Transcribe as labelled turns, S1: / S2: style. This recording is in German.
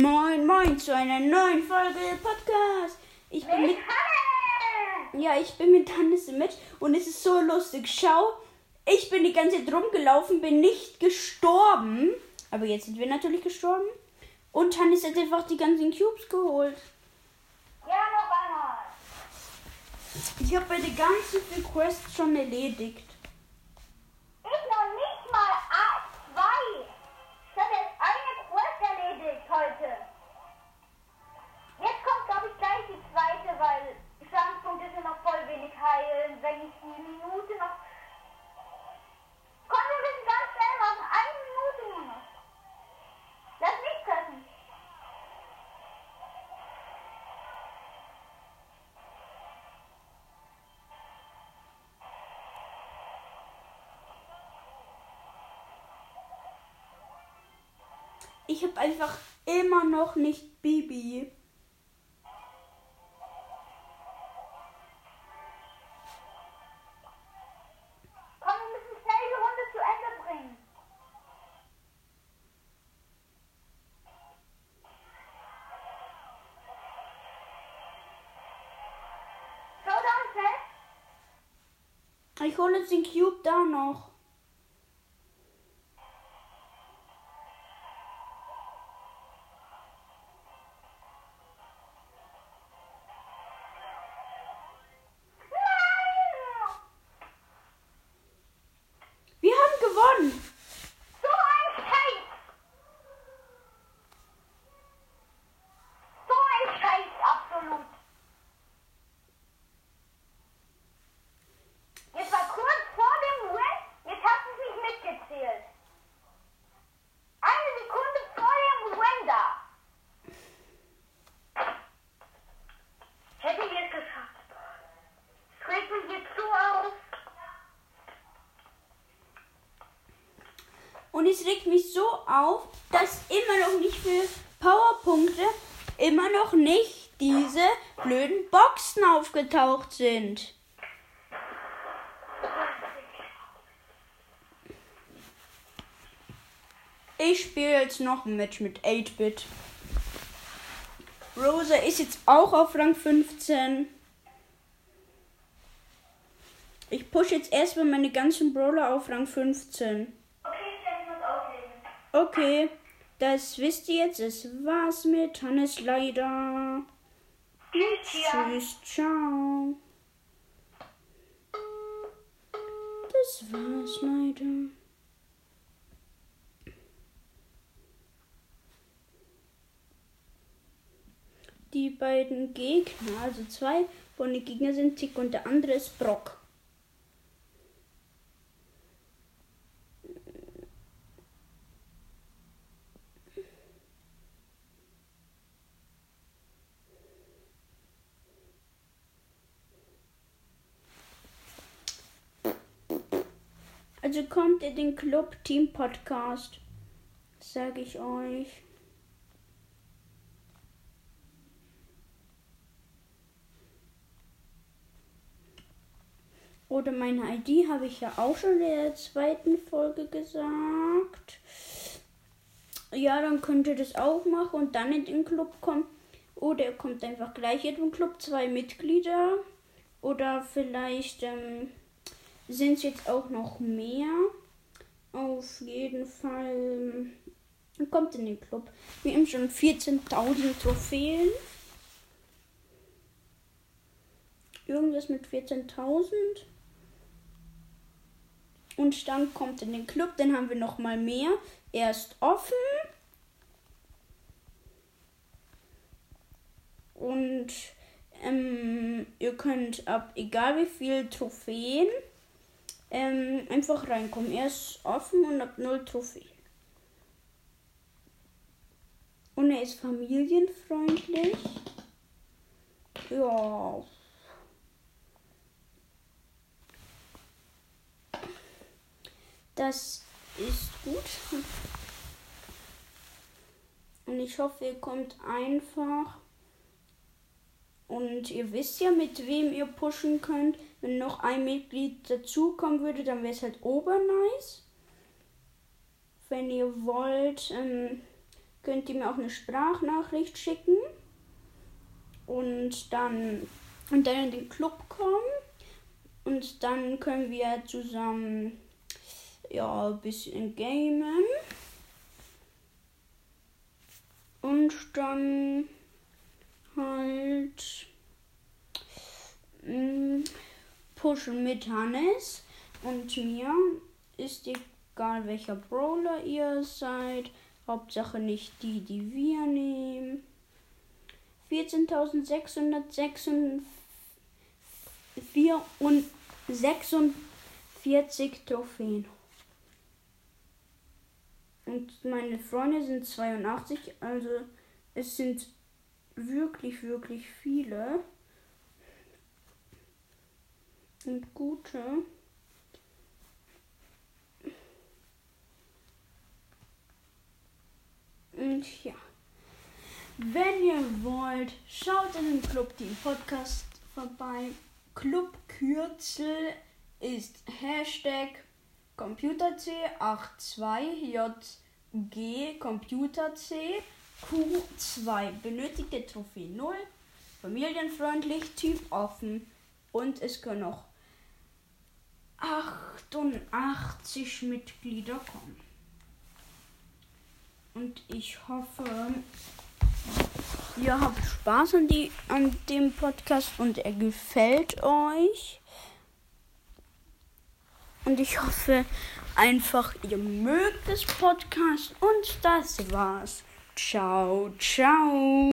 S1: Moin, moin zu einer neuen Folge Podcast. Ich bin mit, ja, ich bin mit Hannes mit und es ist so lustig. Schau, ich bin die ganze Zeit rumgelaufen, bin nicht gestorben. Aber jetzt sind wir natürlich gestorben. Und Hannes hat einfach die ganzen Cubes geholt.
S2: Ja, noch einmal.
S1: Ich habe meine ganzen Quests schon erledigt.
S2: Ich habe
S1: einfach immer noch nicht Bibi.
S2: Komm, wir müssen schnell die Runde zu Ende bringen. Showdown fest?
S1: Ich hole jetzt den Cube da noch. Und es regt mich so auf, dass immer noch nicht für Powerpunkte immer noch nicht diese blöden Boxen aufgetaucht sind. Ich spiele jetzt noch ein Match mit 8-Bit. Rosa ist jetzt auch auf Rang 15. Ich pushe jetzt erstmal meine ganzen Brawler auf Rang 15.
S2: Okay, ich muss auflegen.
S1: Okay, das wisst ihr jetzt. Es war's mit Hannes leider.
S2: Tschüss.
S1: Tschüss, ciao. Das war's leider. Die beiden Gegner, also zwei von den Gegnern sind Tick und der andere ist Brock. Also kommt in den Club Team Podcast. Sag ich euch. Oder meine ID habe ich ja auch schon in der zweiten Folge gesagt. Ja, dann könnt ihr das auch machen und dann in den Club kommen. Oder ihr kommt einfach gleich in den Club, zwei Mitglieder. Oder vielleicht ähm, sind es jetzt auch noch mehr. Auf jeden Fall ähm, kommt in den Club. Wir haben schon 14.000 Trophäen. Irgendwas mit 14.000. Und dann kommt in den Club, dann haben wir noch mal mehr. Er ist offen. Und ähm, ihr könnt ab egal wie viel Trophäen ähm, einfach reinkommen. Er ist offen und ab null Trophäen. Und er ist familienfreundlich. Ja. Das ist gut. Und ich hoffe, ihr kommt einfach. Und ihr wisst ja, mit wem ihr pushen könnt. Wenn noch ein Mitglied dazukommen würde, dann wäre es halt obernice. Wenn ihr wollt, ähm, könnt ihr mir auch eine Sprachnachricht schicken und dann, und dann in den Club kommen. Und dann können wir zusammen ja, ein bisschen gamen. Und dann pushen mit Hannes und mir. Ist egal welcher Brawler ihr seid. Hauptsache nicht die, die wir nehmen. 14.646 Trophäen. Und meine Freunde sind 82, also es sind wirklich, wirklich viele. Und gute. Und ja. Wenn ihr wollt, schaut in den Club Team Podcast vorbei. Clubkürzel ist Hashtag ComputerC82JG ComputerC Q2. Benötigte Trophäe 0. Familienfreundlich, Typ offen. Und es können noch 88 Mitglieder kommen. Und ich hoffe, ihr habt Spaß an, die, an dem Podcast und er gefällt euch. Und ich hoffe einfach, ihr mögt das Podcast. Und das war's. Ciao, ciao.